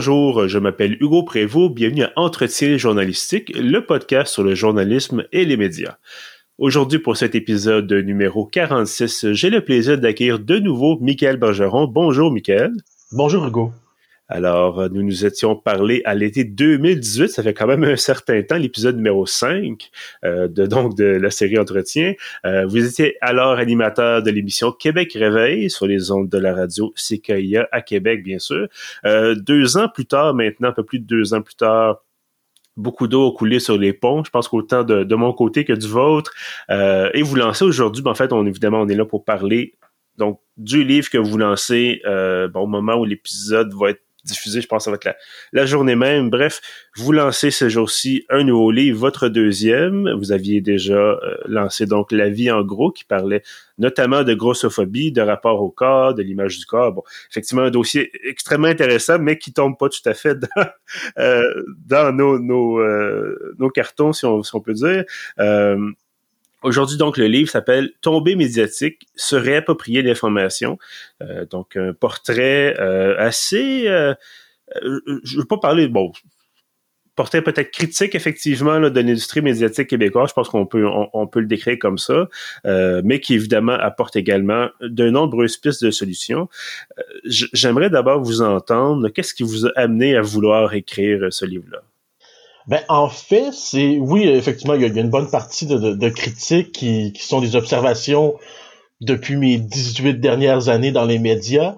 bonjour, je m'appelle Hugo Prévost, bienvenue à Entretien journalistique, le podcast sur le journalisme et les médias. Aujourd'hui, pour cet épisode numéro 46, j'ai le plaisir d'accueillir de nouveau Michael Bergeron. Bonjour, Michael. Bonjour, Hugo. Alors, euh, nous nous étions parlé à l'été 2018, ça fait quand même un certain temps, l'épisode numéro 5 euh, de donc de la série Entretien. Euh, vous étiez alors animateur de l'émission Québec Réveil sur les ondes de la radio CKIA à Québec, bien sûr. deux ans plus tard, maintenant, un peu plus de deux ans plus tard, beaucoup d'eau a coulé sur les ponts. Je pense qu'autant de, de, mon côté que du vôtre. et vous lancez aujourd'hui, ben, en fait, on évidemment, on est là pour parler donc du livre que vous lancez bon, au moment où l'épisode va être diffusé, je pense, avec la, la journée même. Bref, vous lancez ce jour-ci un nouveau livre, votre deuxième. Vous aviez déjà euh, lancé donc La vie en gros, qui parlait notamment de grossophobie, de rapport au corps, de l'image du corps. Bon, effectivement, un dossier extrêmement intéressant, mais qui tombe pas tout à fait dans, euh, nos, euh, nos cartons, si on, si on peut dire. Aujourd'hui, donc, le livre s'appelle Tomber médiatique, se réapproprier l'information. Euh, donc, un portrait euh, assez... Euh, je ne veux pas parler... Bon, portrait peut-être critique, effectivement, là, de l'industrie médiatique québécoise. Je pense qu'on peut, on, peut le décrire comme ça, mais qui, évidemment, apporte également de nombreuses pistes de solutions. J'aimerais d'abord vous entendre. Qu'est-ce qui vous a amené à vouloir écrire ce livre-là? Ben, en fait, c'est oui, effectivement, il y, a, une bonne partie de, critiques qui, sont des observations depuis mes 18 dernières années dans les médias.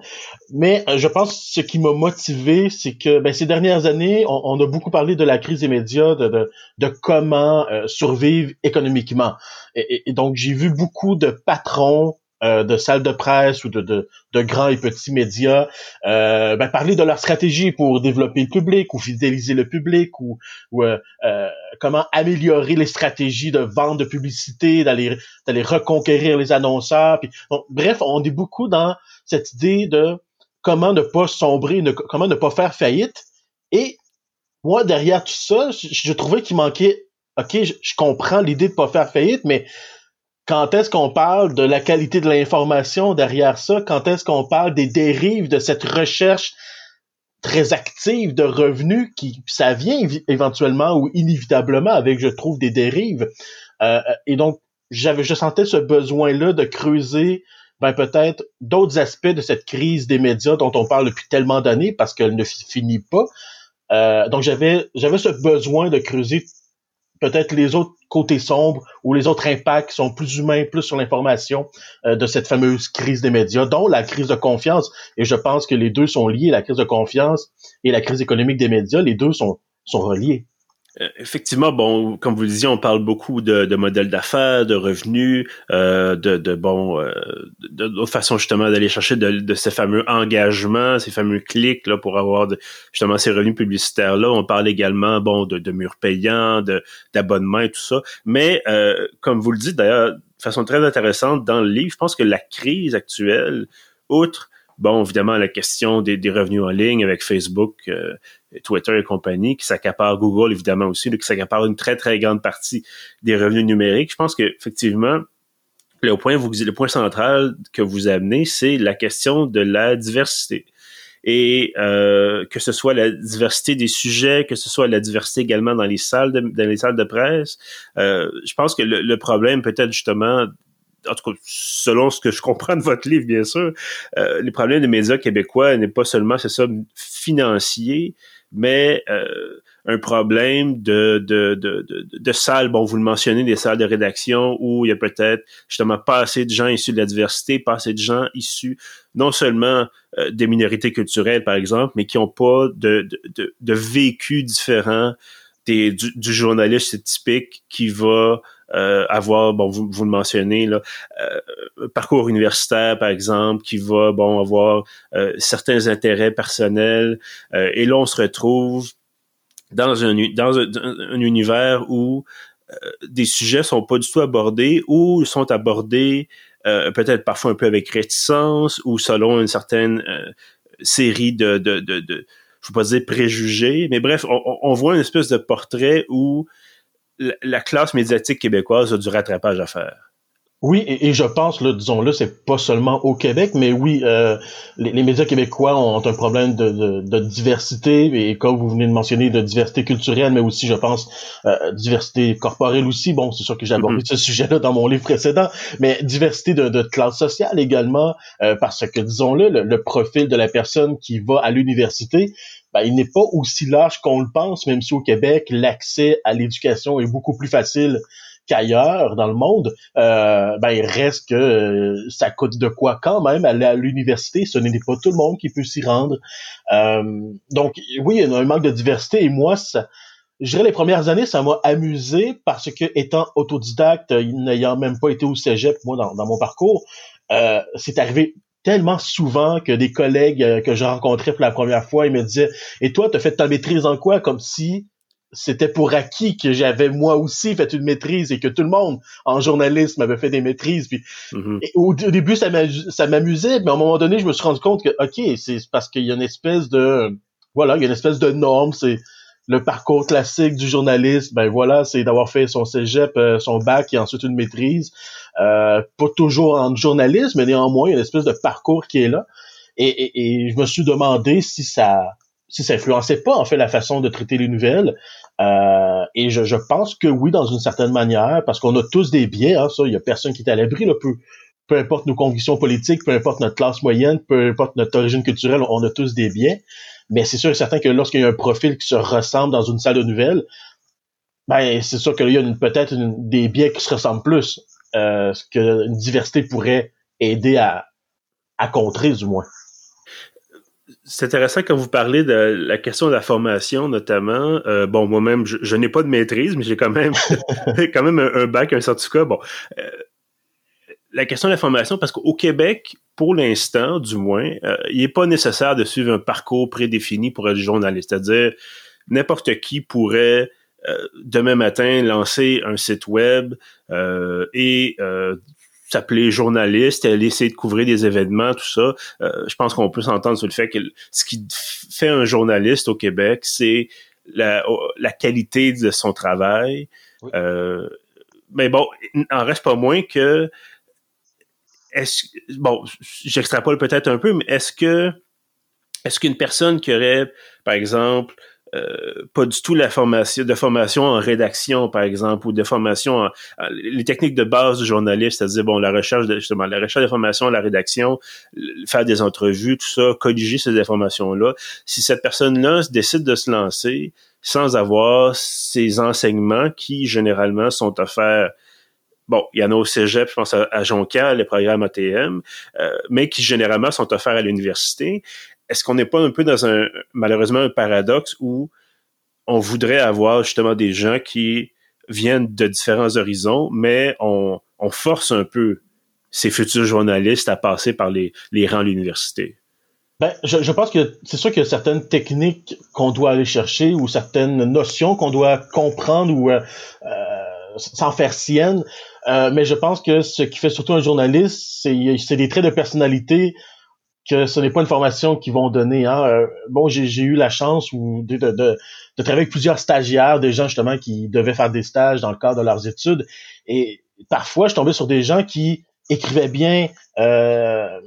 Mais euh, je pense ce qui m'a motivé, c'est que ben, ces dernières années, on, a beaucoup parlé de la crise des médias, de, de, comment euh, survivre économiquement. Et donc, j'ai vu beaucoup de patrons euh, de salles de presse ou de, de, de grands et petits médias euh, ben, parler de leur stratégie pour développer le public ou fidéliser le public ou, ou euh, euh comment améliorer les stratégies de vente de publicité, d'aller d'aller reconquérir les annonceurs. Puis, bref, on est beaucoup dans cette idée de comment ne pas sombrer, comment ne pas faire faillite. Et moi, derrière tout ça, je, trouvais qu'il manquait. Ok, je, je comprends l'idée de pas faire faillite, mais quand est-ce qu'on parle de la qualité de l'information derrière ça? Quand est-ce qu'on parle des dérives de cette recherche très active de revenus qui, ça vient éventuellement ou inévitablement avec, je trouve, des dérives. Euh, et donc, j'avais, je sentais ce besoin-là de creuser ben, peut-être d'autres aspects de cette crise des médias dont on parle depuis tellement d'années parce qu'elle ne finit pas. Euh, donc j'avais j'avais ce besoin de creuser peut-être les autres côtés sombres ou les autres impacts sont plus humains, plus sur l'information euh, de cette fameuse crise des médias, dont la crise de confiance. Et je pense que les deux sont liés, la crise de confiance et la crise économique des médias, les deux sont, sont reliés. Euh, effectivement, bon, comme vous le disiez, on parle beaucoup de, de modèles d'affaires, de revenus, euh, de, de bon, euh, de, façon justement d'aller chercher de, de, ces fameux engagements, ces fameux clics là pour avoir justement ces revenus publicitaires là. On parle également bon de, de murs payants, de d'abonnements et tout ça. Mais euh, comme vous le dites d'ailleurs, de façon très intéressante dans le livre, je pense que la crise actuelle, outre bon, évidemment, la question des, des revenus en ligne avec Facebook, euh, Twitter et compagnie, qui s'accapare Google, évidemment aussi, qui s'accapare une très, très grande partie des revenus numériques. Je pense qu'effectivement, le point, le point central que vous amenez, c'est la question de la diversité. Et euh, que ce soit la diversité des sujets, que ce soit la diversité également dans les salles de, dans les salles de presse, euh, je pense que le, le problème peut-être justement en tout cas, selon ce que je comprends de votre livre, bien sûr, euh, les problèmes des médias québécois n'est pas seulement, c'est ça, financier, mais euh, un problème de, de, de, de, de salles, bon, vous le mentionnez, des salles de rédaction où il y a peut-être justement pas assez de gens issus de la diversité, pas assez de gens issus non seulement euh, des minorités culturelles, par exemple, mais qui n'ont pas de, de, de, vécu différent des, du, du journaliste typique qui va euh, avoir, bon, vous, vous le mentionnez, là, euh, parcours universitaire, par exemple, qui va, bon, avoir euh, certains intérêts personnels. Euh, et là, on se retrouve dans un, dans un, univers où des sujets sont pas du tout abordés ou sont abordés peut-être parfois un peu avec réticence ou selon une certaine série de, de, de, de je ne pas dire préjugés, mais bref, on, on, voit une espèce de portrait où la classe médiatique québécoise a du rattrapage à faire. Oui, et, je pense, là, disons-le, c'est pas seulement au Québec, mais oui, euh, les, médias québécois ont un problème de, de, diversité, et comme vous venez de mentionner, de diversité culturelle, mais aussi, je pense, euh, diversité corporelle aussi. Bon, c'est sûr que j'ai abordé mm-hmm. ce sujet-là dans mon livre précédent, mais diversité de, de classe sociale également, euh, parce que, disons-le, le, profil de la personne qui va à l'université, ben, il n'est pas aussi large qu'on le pense, même si au Québec, l'accès à l'éducation est beaucoup plus facile qu'ailleurs dans le monde, euh, ben il reste que euh, ça coûte de quoi quand même aller à l'université. Ce n'est pas tout le monde qui peut s'y rendre. Euh, donc oui, il y a un manque de diversité et moi, ça, je dirais les premières années, ça m'a amusé parce que étant autodidacte, n'ayant même pas été au cégep, moi, dans, dans mon parcours, euh, c'est arrivé tellement souvent que des collègues que je rencontrais pour la première fois, ils me disaient « Et toi, tu as fait ta maîtrise en quoi? » Comme si c'était pour acquis que j'avais moi aussi fait une maîtrise et que tout le monde en journalisme avait fait des maîtrises. Puis mm-hmm. au, début, ça m'amusait, mais à un moment donné, je me suis rendu compte que ok, c'est parce qu'il y a une espèce de voilà, il y a une espèce de norme. C'est le parcours classique du journaliste. Ben voilà, c'est d'avoir fait son cégep, euh, son bac et ensuite une maîtrise. Euh, pas toujours en journalisme, mais néanmoins, il y a une espèce de parcours qui est là. Et, je me suis demandé si ça si ça influençait pas en fait la façon de traiter les nouvelles. Euh, et je, je, pense que oui, dans une certaine manière, parce qu'on a tous des biais, hein, ça, il y a personne qui est à l'abri, là, peu, peu importe nos convictions politiques, peu importe notre classe moyenne, peu importe notre origine culturelle, on a tous des biais. Mais c'est sûr et certain que lorsqu'il y a un profil qui se ressemble dans une salle de nouvelles, ben c'est sûr qu'il y a peut-être des biais qui se ressemblent plus, euh, ce qu'une diversité pourrait aider à, à contrer du moins c'est intéressant quand vous parlez de la question de la formation, notamment. Euh, bon, moi-même, je, n'ai pas de maîtrise, mais j'ai quand même quand même un, bac, un certificat. Bon, euh, la question de la formation, parce qu'au Québec, pour l'instant, du moins, euh, il n'est pas nécessaire de suivre un parcours prédéfini pour être journaliste. C'est-à-dire, n'importe qui pourrait demain matin lancer un site web et s'appeler journaliste, aller essayer de couvrir des événements, tout ça. Euh, je pense qu'on peut s'entendre sur le fait que ce qui fait un journaliste au Québec, c'est la, la, qualité de son travail. Euh, mais bon, il en reste pas moins que est-ce bon, j'extrapole peut-être un peu, mais est-ce que est-ce qu'une personne qui aurait, par exemple, euh, pas du tout la formation de formation en rédaction par exemple ou de formation en, les techniques de base du journaliste c'est-à-dire bon la recherche de, justement la recherche d'informations la rédaction faire des entrevues tout ça colliger ces informations là si cette personne là décide de se lancer sans avoir ces enseignements qui généralement sont offerts bon, il y en a au cégep, je pense à, Jonquière, les programmes ATM, euh, mais qui généralement sont offerts à l'université est-ce qu'on n'est pas un peu dans un, malheureusement, un paradoxe où on voudrait avoir justement des gens qui viennent de différents horizons, mais on, force un peu ces futurs journalistes à passer par les, rangs de l'université? Ben, je, pense que c'est sûr qu'il y a certaines techniques qu'on doit aller chercher ou certaines notions qu'on doit comprendre ou euh, euh, s'en faire sienne. Euh, mais je pense que ce qui fait surtout un journaliste, c'est des traits de personnalité que ce n'est pas une formation qu'ils vont donner. Hein. Euh, bon, j'ai eu la chance ou de, de, de, travailler avec plusieurs stagiaires, des gens justement qui devaient faire des stages dans le cadre de leurs études. Et parfois, je tombais sur des gens qui écrivaient bien, euh,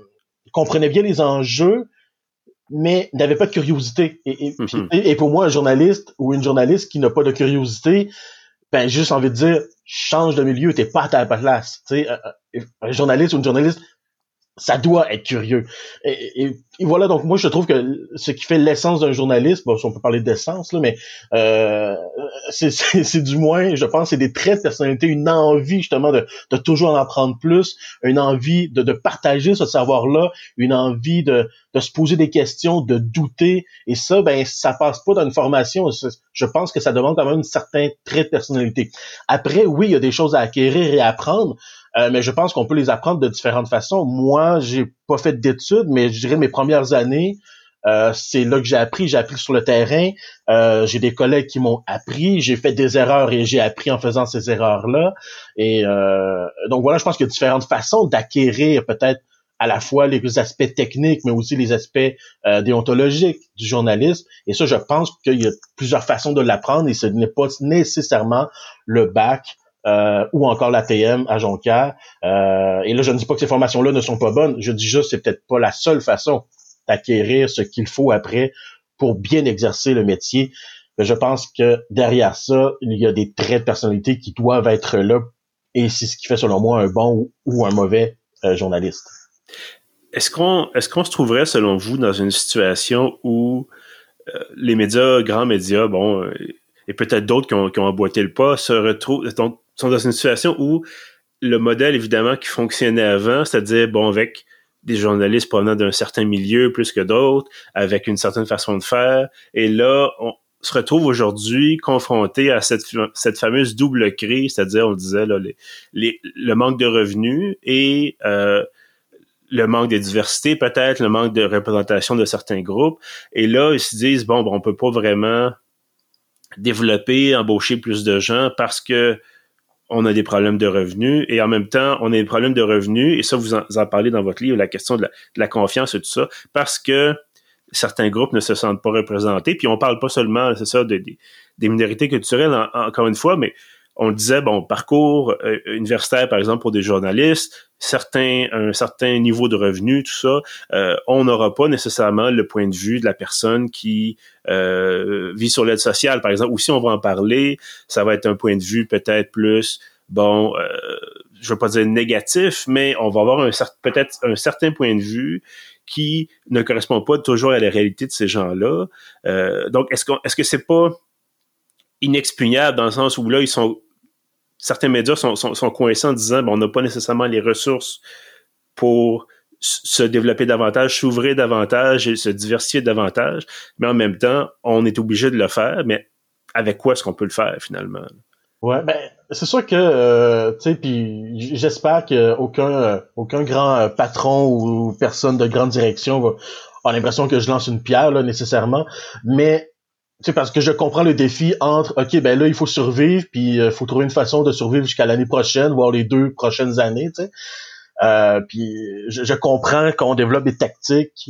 comprenaient bien les enjeux, mais n'avaient pas de curiosité. Et, et, mm-hmm. et, pour moi, un journaliste ou une journaliste qui n'a pas de curiosité, ben juste envie de dire, change de milieu, t'es pas à ta place. sais, un journaliste ou une journaliste ça doit être curieux. Et, voilà, donc moi je trouve que ce qui fait l'essence d'un journaliste, bon, si on peut parler d'essence, là, mais euh, c'est du moins, je pense, c'est des traits de personnalité, une envie justement de, de toujours en apprendre plus, une envie de, de partager ce savoir-là, une envie de, de se poser des questions, de douter. Et ça, ben, ça passe pas dans une formation. Je pense que ça demande quand même un certain trait de personnalité. Après, oui, il y a des choses à acquérir et à apprendre. Euh, mais je pense qu'on peut les apprendre de différentes façons. Moi, j'ai pas fait d'études, mais je dirais mes premières années, euh, c'est là que j'ai appris. J'ai appris sur le terrain. Euh, j'ai des collègues qui m'ont appris. J'ai fait des erreurs et j'ai appris en faisant ces erreurs-là. Et donc voilà, je pense qu'il y a différentes façons d'acquérir peut-être à la fois les aspects techniques, mais aussi les aspects déontologiques du journalisme. Et ça, je pense qu'il y a plusieurs façons de l'apprendre et ce n'est pas nécessairement le bac euh, ou encore l'ATM à Jonquière. Euh, et là, je ne dis pas que ces formations-là ne sont pas bonnes. Je dis juste c'est peut-être pas la seule façon d'acquérir ce qu'il faut après pour bien exercer le métier. Mais je pense que derrière ça, il y a des traits de personnalité qui doivent être là. Et c'est ce qui fait, selon moi, un bon ou un mauvais euh, journaliste. Est-ce qu'on est-ce qu'on se trouverait, selon vous, dans une situation où euh, les médias, grands médias, bon, euh, et peut-être d'autres qui ont, qui ont emboîté le pas, se retrouvent, sont dans une situation où le modèle, évidemment, qui fonctionnait avant, c'est-à-dire, bon, avec des journalistes provenant d'un certain milieu plus que d'autres, avec une certaine façon de faire, et là, on se retrouve aujourd'hui confronté à cette, cette fameuse double crise, c'est-à-dire, on le disait, là, le manque de revenus et euh, le manque de diversité, peut-être le manque de représentation de certains groupes. Et là, ils se disent bon, bon on peut pas vraiment développer, embaucher plus de gens parce que on a des problèmes de revenus et en même temps, on a des problèmes de revenus, et ça, vous en, parlez dans votre livre, la question de la, confiance et tout ça, parce que certains groupes ne se sentent pas représentés. Puis on parle pas seulement, c'est ça, des minorités culturelles, encore une fois, mais on disait, bon, parcours euh, universitaire, par exemple, pour des journalistes, certains, un certain niveau de revenu, tout ça, euh, on n'aura pas nécessairement le point de vue de la personne qui euh, vit sur l'aide sociale, par exemple. Ou si on va en parler, ça va être un point de vue peut-être plus, bon, je veux pas dire négatif, mais on va avoir un peut-être un certain point de vue qui ne correspond pas toujours à la réalité de ces gens-là. donc, est-ce, qu'on, est-ce que c'est pas inexpugnable dans le sens où là, ils sont certains médias sont, sont, coincés en disant bon, on n'a pas nécessairement les ressources pour se développer davantage, s'ouvrir davantage et se diversifier davantage, mais en même temps, on est obligé de le faire, mais avec quoi est-ce qu'on peut le faire finalement? Ouais, ben c'est sûr que euh, tu sais, puis j'espère qu'aucun euh, aucun grand euh, patron ou personne de grande direction va a l'impression que je lance une pierre là nécessairement, mais sais, parce que je comprends le défi entre, OK, ben là, il faut survivre, puis il euh, faut trouver une façon de survivre jusqu'à l'année prochaine, voire les deux prochaines années, tu sais. Euh, puis je, comprends qu'on développe des tactiques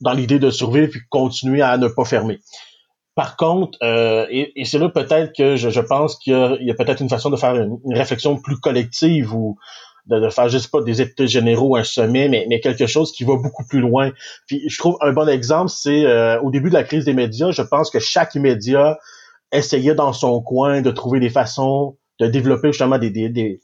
dans l'idée de survivre puis continuer à ne pas fermer. Par contre, euh, et, c'est là peut-être que je, pense qu'il y a, peut-être une façon de faire une, une réflexion plus collective ou de, faire, je sais pas, des états généraux, un sommet, mais, mais quelque chose qui va beaucoup plus loin. Puis je trouve un bon exemple, c'est euh, au début de la crise des médias, je pense que chaque média essayait dans son coin de trouver des façons de développer justement des, des, des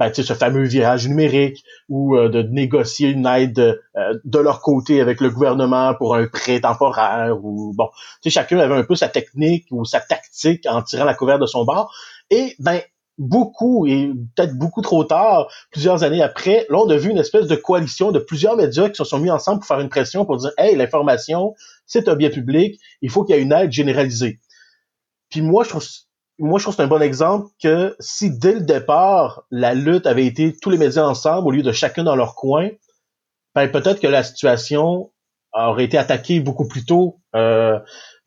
ben, ce fameux virage numérique ou euh, de négocier une aide euh, de leur côté avec le gouvernement pour un prêt temporaire ou bon, tu sais chacun avait un peu sa technique ou sa tactique en tirant la couverture de son bord et ben beaucoup, et peut-être beaucoup trop tard, plusieurs années après, là, on a vu une espèce de coalition de plusieurs médias qui se sont mis ensemble pour faire une pression pour dire, hey, l'information, c'est un bien public, il faut qu'il y ait une aide généralisée. Puis moi, je trouve, moi, je trouve que c'est un bon exemple que si dès le départ, la lutte avait été tous les médias ensemble au lieu de chacun dans leur coin, ben, peut-être que la situation aurait été attaquée beaucoup plus tôt. Euh,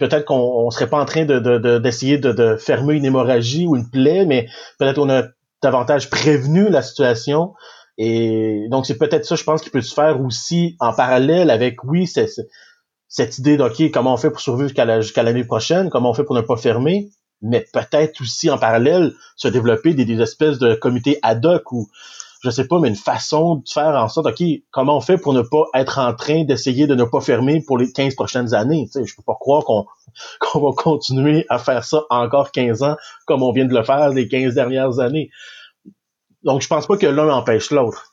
peut-être qu'on serait pas en train de, d'essayer de, de, fermer une hémorragie ou une plaie, mais peut-être qu'on a davantage prévenu la situation. Et donc, c'est peut-être ça, je pense, qui peut se faire aussi en parallèle avec, oui, cette idée d'OK, comment on fait pour survivre jusqu'à, jusqu'à l'année prochaine, comment on fait pour ne pas fermer, mais peut-être aussi en parallèle se développer des, des espèces de comités ad hoc où je sais pas, mais une façon de faire en sorte, OK, comment on fait pour ne pas être en train d'essayer de ne pas fermer pour les 15 prochaines années? Tu sais, je peux pas croire qu'on va continuer à faire ça encore 15 ans comme on vient de le faire les 15 dernières années. Donc, je pense pas que l'un empêche l'autre.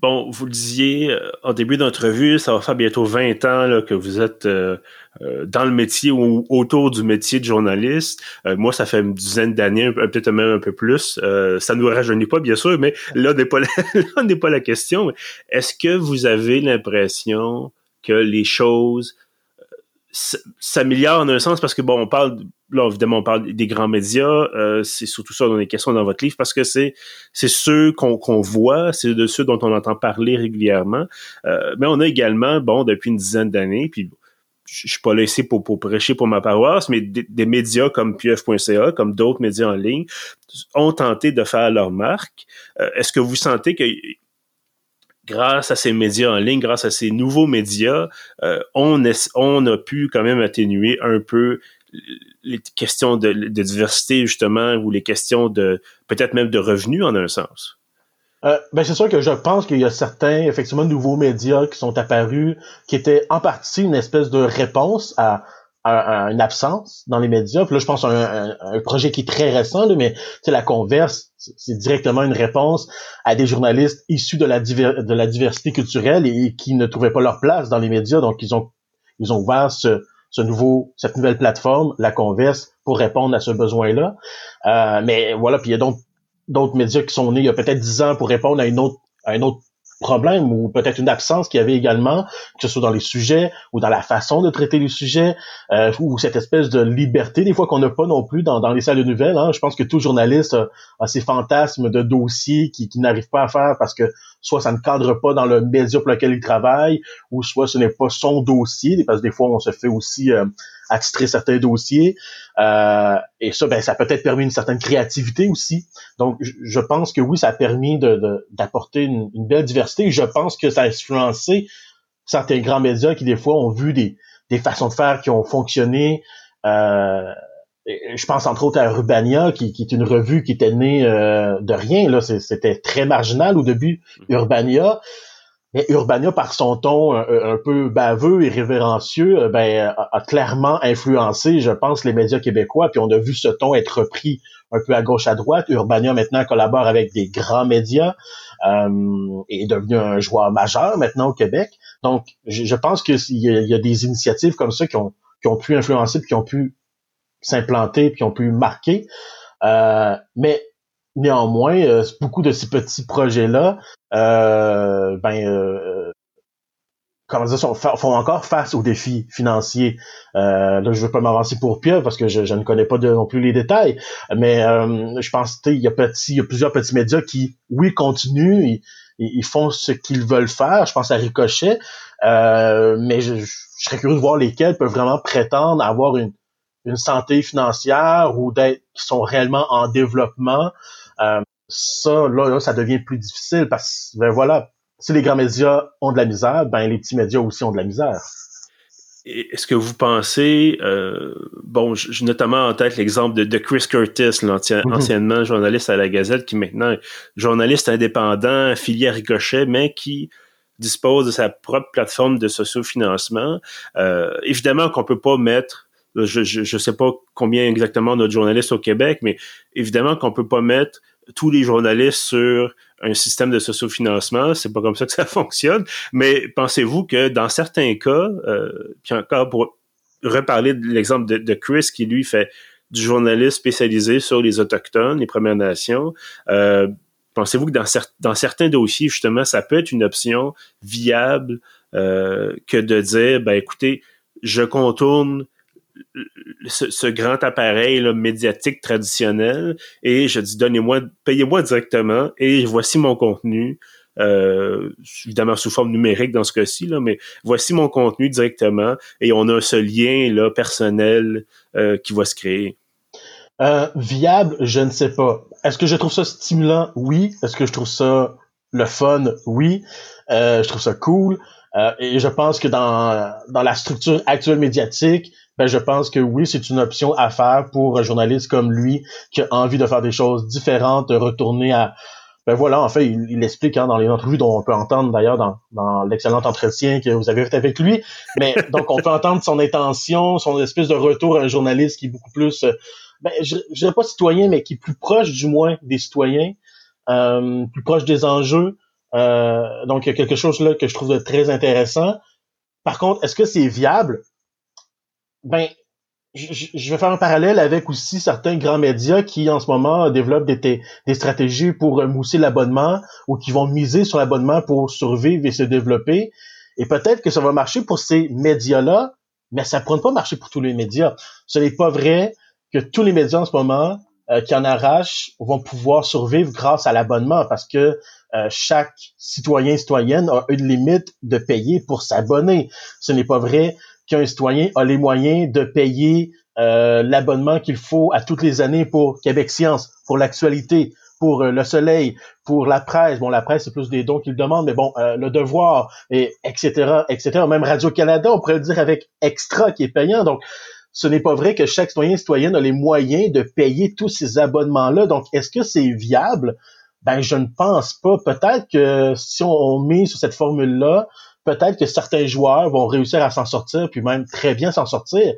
Bon, vous le disiez euh, en début d'entrevue, ça va faire bientôt 20 ans là, que vous êtes euh, euh, dans le métier ou autour du métier de journaliste. moi, ça fait une dizaine d'années, peut-être même un peu plus. ça ne nous rajeunit pas, bien sûr, mais là n'est pas là n'est pas la question. Est-ce que vous avez l'impression que les choses s'améliore en un sens parce que bon on parle là évidemment on parle des grands médias euh, c'est surtout ça dans les questions dans votre livre parce que c'est c'est ceux qu'on voit c'est de ceux dont on entend parler régulièrement euh, mais on a également bon depuis une dizaine d'années puis je suis pas là ici pour, pour prêcher pour ma paroisse, mais des, médias comme pieuf.ca, comme d'autres médias en ligne, ont tenté de faire leur marque. Euh, est-ce que vous sentez que grâce à ces médias en ligne, grâce à ces nouveaux médias, euh, on, on a pu quand même atténuer un peu les questions de, de, diversité justement ou les questions de peut-être même de revenus en un sens. Euh, ben c'est sûr que je pense qu'il y a certains effectivement nouveaux médias qui sont apparus qui étaient en partie une espèce de réponse à, à, une absence dans les médias. Là, je pense à un, un, projet qui est très récent, là, mais la Converse, c'est directement une réponse à des journalistes issus de la, de la diversité culturelle et, qui ne trouvaient pas leur place dans les médias. Donc, ils ont, ils ont ouvert ce, ce nouveau, cette nouvelle plateforme, la Converse, pour répondre à ce besoin-là. Euh, mais voilà, puis il y a donc d'autres médias qui sont nés il y a peut-être dix ans pour répondre à une autre à une autre problème ou peut-être une absence qu'il y avait également, que ce soit dans les sujets ou dans la façon de traiter les sujets, euh, ou cette espèce de liberté des fois qu'on n'a pas non plus dans, dans les salles de nouvelles. Hein. Je pense que tout journaliste a, a ses fantasmes de dossiers qui, qui n'arrive pas à faire parce que soit ça ne cadre pas dans le média pour lequel il travaille, ou soit ce n'est pas son dossier, parce que des fois on se fait aussi euh, attitrer certains dossiers. Euh, et ça, ben, ça a peut-être permis une certaine créativité aussi. Donc, je pense que oui, ça a permis d'apporter de, une, une, belle diversité. je pense que ça a influencé certains grands médias qui, des fois, ont vu des, des façons de faire qui ont fonctionné. Euh, je pense entre autres à Urbania, qui, qui est une revue qui était née euh, de rien. Là, c'était très marginal au début, mm-hmm. Urbania. Mais Urbania, par son ton un, peu baveux et révérencieux, euh, ben, a, clairement influencé, je pense, les médias québécois. Puis on a vu ce ton être repris un peu à gauche, à droite. Urbania maintenant collabore avec des grands médias euh, et est devenu un joueur majeur maintenant au Québec. Donc, je, pense qu'il y, a, y a des initiatives comme ça qui ont, pu influencer, puis qui ont pu s'implanter, puis qui ont pu marquer. Euh, mais néanmoins, euh, beaucoup de ces petits projets-là, euh, ben, euh, comment dire, font encore face aux défis financiers. Euh, là, je veux pas m'avancer pour pire parce que je, ne connais pas non plus les détails, mais je pense il y a petit, y a plusieurs petits médias qui, oui, continuent, ils, ils font ce qu'ils veulent faire. Je pense à Ricochet, mais je, je, serais curieux de voir lesquels peuvent vraiment prétendre avoir une une santé financière ou d'être qui sont réellement en développement, euh, ça là, ça devient plus difficile parce que ben voilà, si les grands médias ont de la misère, ben les petits médias aussi ont de la misère. Est-ce que vous pensez, euh, bon, j'ai notamment en tête l'exemple de, de, Chris Curtis, mm-hmm. anciennement journaliste à la Gazette, qui maintenant est journaliste indépendant, affilié à Ricochet, mais qui dispose de sa propre plateforme de sociofinancement. Euh, évidemment qu'on peut pas mettre je ne sais pas combien exactement notre journaliste au Québec, mais évidemment qu'on peut pas mettre tous les journalistes sur un système de sociofinancement, c'est pas comme ça que ça fonctionne. Mais pensez-vous que dans certains cas, euh, puis encore pour reparler de l'exemple de, Chris qui lui fait du journalisme spécialisé sur les autochtones, les Premières Nations, euh, pensez-vous que dans, dans certains dossiers justement, ça peut être une option viable euh, que de dire, ben écoutez, je contourne ce, grand appareil médiatique traditionnel et je dis donnez-moi, payez-moi directement et voici mon contenu. Euh, évidemment sous forme numérique dans ce cas-ci, là, mais voici mon contenu directement et on a ce lien là personnel euh, qui va se créer. Euh, viable, je ne sais pas. Est-ce que je trouve ça stimulant? Oui. Est-ce que je trouve ça le fun? Oui. je trouve ça cool. Et je pense que dans, dans la structure actuelle médiatique, ben je pense que oui, c'est une option à faire pour un journaliste comme lui qui a envie de faire des choses différentes, de retourner à ben voilà, en fait, il, explique hein, dans les entrevues dont on peut entendre d'ailleurs dans, dans l'excellent entretien que vous avez fait avec lui. Mais donc on peut entendre son intention, son espèce de retour à un journaliste qui est beaucoup plus, euh, ben, je, je dirais pas citoyen, mais qui est plus proche du moins des citoyens, euh, plus proche des enjeux. Euh, donc il y a quelque chose là que je trouve très intéressant. Par contre, est-ce que c'est viable? Ben, je vais faire un parallèle avec aussi certains grands médias qui en ce moment développent des, des stratégies pour mousser l'abonnement ou qui vont miser sur l'abonnement pour survivre et se développer. Et peut-être que ça va marcher pour ces médias-là, mais ça ne pourra pas marcher pour tous les médias. Ce n'est pas vrai que tous les médias en ce moment euh, qui en arrachent vont pouvoir survivre grâce à l'abonnement parce que euh, chaque citoyen citoyenne a une limite de payer pour s'abonner. Ce n'est pas vrai qu'un citoyen a les moyens de payer euh, l'abonnement qu'il faut à toutes les années pour Québec Science, pour l'actualité, pour euh, le Soleil, pour la presse. Bon, la presse, c'est plus des dons qu'il demande, mais bon, euh, le devoir, et etc., etc. Même Radio-Canada, on pourrait le dire avec Extra qui est payant. Donc, ce n'est pas vrai que chaque citoyen citoyenne a les moyens de payer tous ces abonnements-là. Donc, est-ce que c'est viable? Ben, je ne pense pas. Peut-être que si on, met sur cette formule-là, peut-être que certains joueurs vont réussir à s'en sortir, puis même très bien s'en sortir.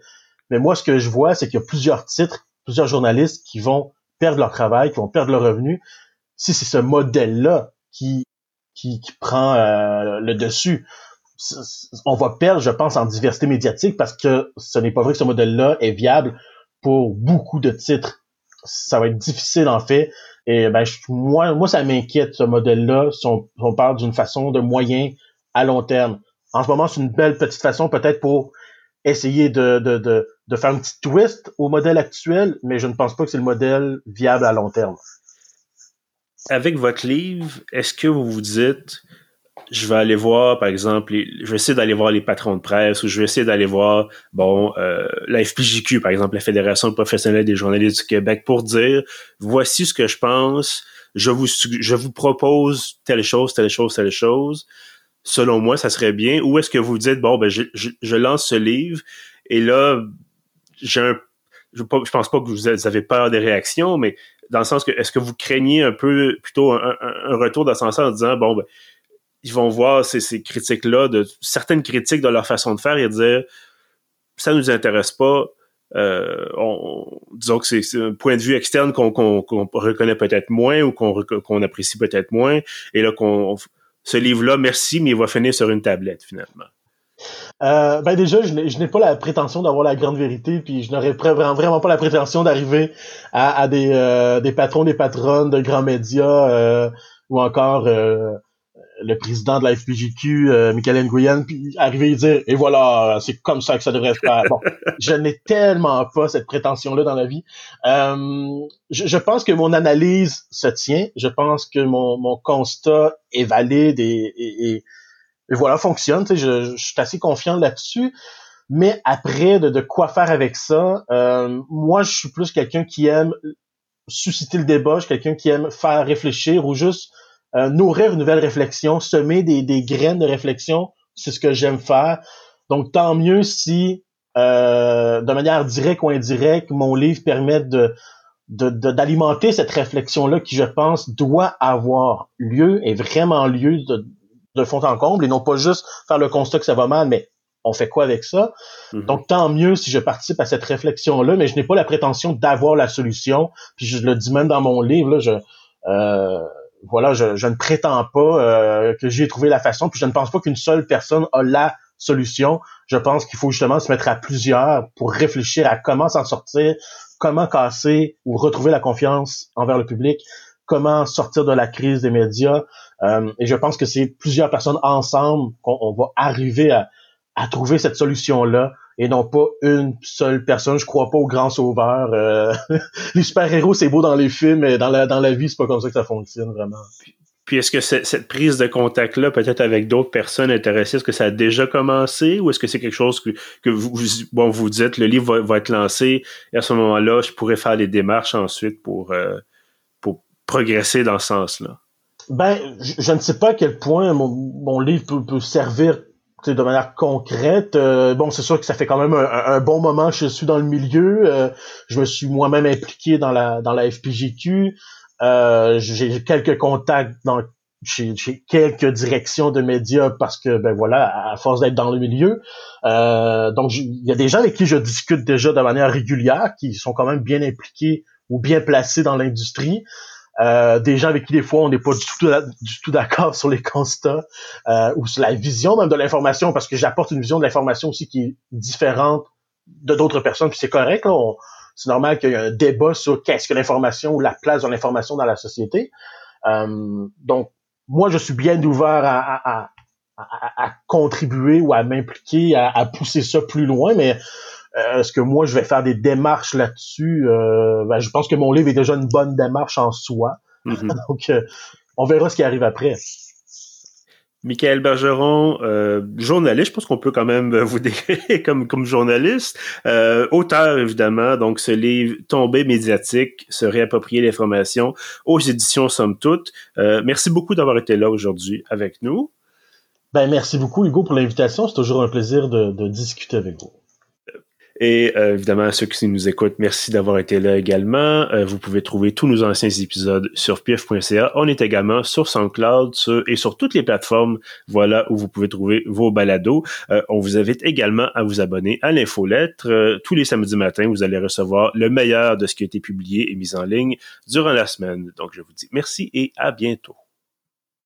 Mais moi, ce que je vois, c'est qu'il y a plusieurs titres, plusieurs journalistes qui vont perdre leur travail, qui vont perdre leur revenu, si c'est ce modèle-là qui, qui, prend euh, le dessus. On va perdre, je pense, en diversité médiatique parce que ce n'est pas vrai que ce modèle-là est viable pour beaucoup de titres. Ça va être difficile, en fait. Et ben, moi, moi, ça m'inquiète, ce modèle-là, si on, parle d'une façon de moyen à long terme. En ce moment, c'est une belle petite façon peut-être pour essayer de, de, de, de faire un petit twist au modèle actuel, mais je ne pense pas que c'est le modèle viable à long terme. Avec votre livre, est-ce que vous vous dites, je vais aller voir, par exemple, je vais essayer d'aller voir les patrons de presse ou je vais essayer d'aller voir, bon, euh, la FPJQ, par exemple, la Fédération professionnelle des journalistes du Québec, pour dire, voici ce que je pense, je vous, je vous propose telle chose, telle chose, telle chose selon moi, ça serait bien? Ou est-ce que vous dites, bon, ben, je, je, lance ce livre et là, j'ai un, je, je pense pas que vous avez peur des réactions, mais dans le sens que, est-ce que vous craignez un peu plutôt un, retour dans ce sens en disant, bon, ben, ils vont voir ces, ces critiques-là, de certaines critiques de leur façon de faire et dire, ça nous intéresse pas, euh, on, disons que c'est un point de vue externe qu'on reconnaît peut-être moins ou qu'on apprécie peut-être moins, et là qu'on ce livre-là, merci, mais il va finir sur une tablette finalement? Euh, ben déjà, je n'ai pas la prétention d'avoir la grande vérité, puis je n'aurais vraiment, pas la prétention d'arriver à, des, euh, des patrons, des patronnes de grands médias ou encore le président de la FPJQ, euh, Michael Nguyen, puis arriver et dire et voilà, c'est comme ça que ça devrait se faire. Bon, je n'ai tellement pas cette prétention-là dans la vie. Euh, je, pense que mon analyse se tient. Je pense que mon, mon constat est valide et, et, voilà fonctionne. Tu sais, je, je, suis assez confiant là-dessus. Mais après, de, de quoi faire avec ça, euh, moi, je suis plus quelqu'un qui aime susciter le débat, je suis quelqu'un qui aime faire réfléchir ou juste euh, nourrir une nouvelle réflexion, semer des, des graines de réflexion, c'est ce que j'aime faire. Donc, tant mieux si, euh, de manière directe ou indirecte, mon livre permet de d'alimenter cette réflexion-là qui, je pense, doit avoir lieu et vraiment lieu de, de fond en comble et non pas juste faire le constat que ça va mal, mais on fait quoi avec ça? Mm-hmm. Donc, tant mieux si je participe à cette réflexion-là, mais je n'ai pas la prétention d'avoir la solution. Puis je le dis même dans mon livre, là, je, euh, voilà, je, ne prétends pas euh, que j'ai trouvé la façon, puis je ne pense pas qu'une seule personne a la solution. Je pense qu'il faut justement se mettre à plusieurs pour réfléchir à comment s'en sortir, comment casser ou retrouver la confiance envers le public, comment sortir de la crise des médias. Euh, et je pense que c'est plusieurs personnes ensemble qu'on va arriver à, à trouver cette solution-là et non pas une seule personne. Je crois pas au grand sauveur. Euh, les super-héros, c'est beau dans les films, mais dans la, dans la vie, c'est pas comme ça que ça fonctionne vraiment. Puis, est-ce que cette, prise de contact-là, peut-être avec d'autres personnes intéressées, est-ce que ça a déjà commencé ou est-ce que c'est quelque chose que, que vous, bon, vous dites, le livre va, être lancé et à ce moment-là, je pourrais faire les démarches ensuite pour, euh, pour progresser dans ce sens-là? Ben, je, ne sais pas à quel point mon, mon livre peut, peut servir de manière concrète, euh, bon, c'est sûr que ça fait quand même un, bon moment que je suis dans le milieu. Euh, je me suis moi-même impliqué dans la dans la FPGQ. Euh, j'ai quelques contacts dans chez, quelques directions de médias parce que ben voilà, à force d'être dans le milieu. donc il y a des gens avec qui je discute déjà de manière régulière, qui sont quand même bien impliqués ou bien placés dans l'industrie. Euh, des gens avec qui des fois on n'est pas du tout d'accord sur les constats euh, ou sur la vision même de l'information parce que j'apporte une vision de l'information aussi qui est différente de d'autres personnes puis c'est correct c'est normal qu'il y ait un débat sur qu'est-ce que l'information ou la place de l'information dans la société. Euh, donc moi je suis bien ouvert à, à, contribuer ou à m'impliquer à, pousser ça plus loin mais est-ce que moi, je vais faire des démarches là-dessus? Euh, ben, je pense que mon livre est déjà une bonne démarche en soi. Mm-hmm. Donc, euh, on verra ce qui arrive après. Michael Bergeron, journaliste, je pense qu'on peut quand même vous décrire comme, comme journaliste. auteur, évidemment, donc ce livre Tombé médiatique, se réapproprier l'information aux éditions Somme Toute. merci beaucoup d'avoir été là aujourd'hui avec nous. Ben, merci beaucoup, Hugo, pour l'invitation. C'est toujours un plaisir de discuter avec vous. Et euh, évidemment, à ceux qui nous écoutent, merci d'avoir été là également. Euh, vous pouvez trouver tous nos anciens épisodes sur pif.ca. On est également sur SoundCloud et sur toutes les plateformes, voilà, où vous pouvez trouver vos balados. Euh, on vous invite également à vous abonner à l'infolettre. tous les samedis matins, vous allez recevoir le meilleur de ce qui a été publié et mis en ligne durant la semaine. Donc, je vous dis merci et à bientôt.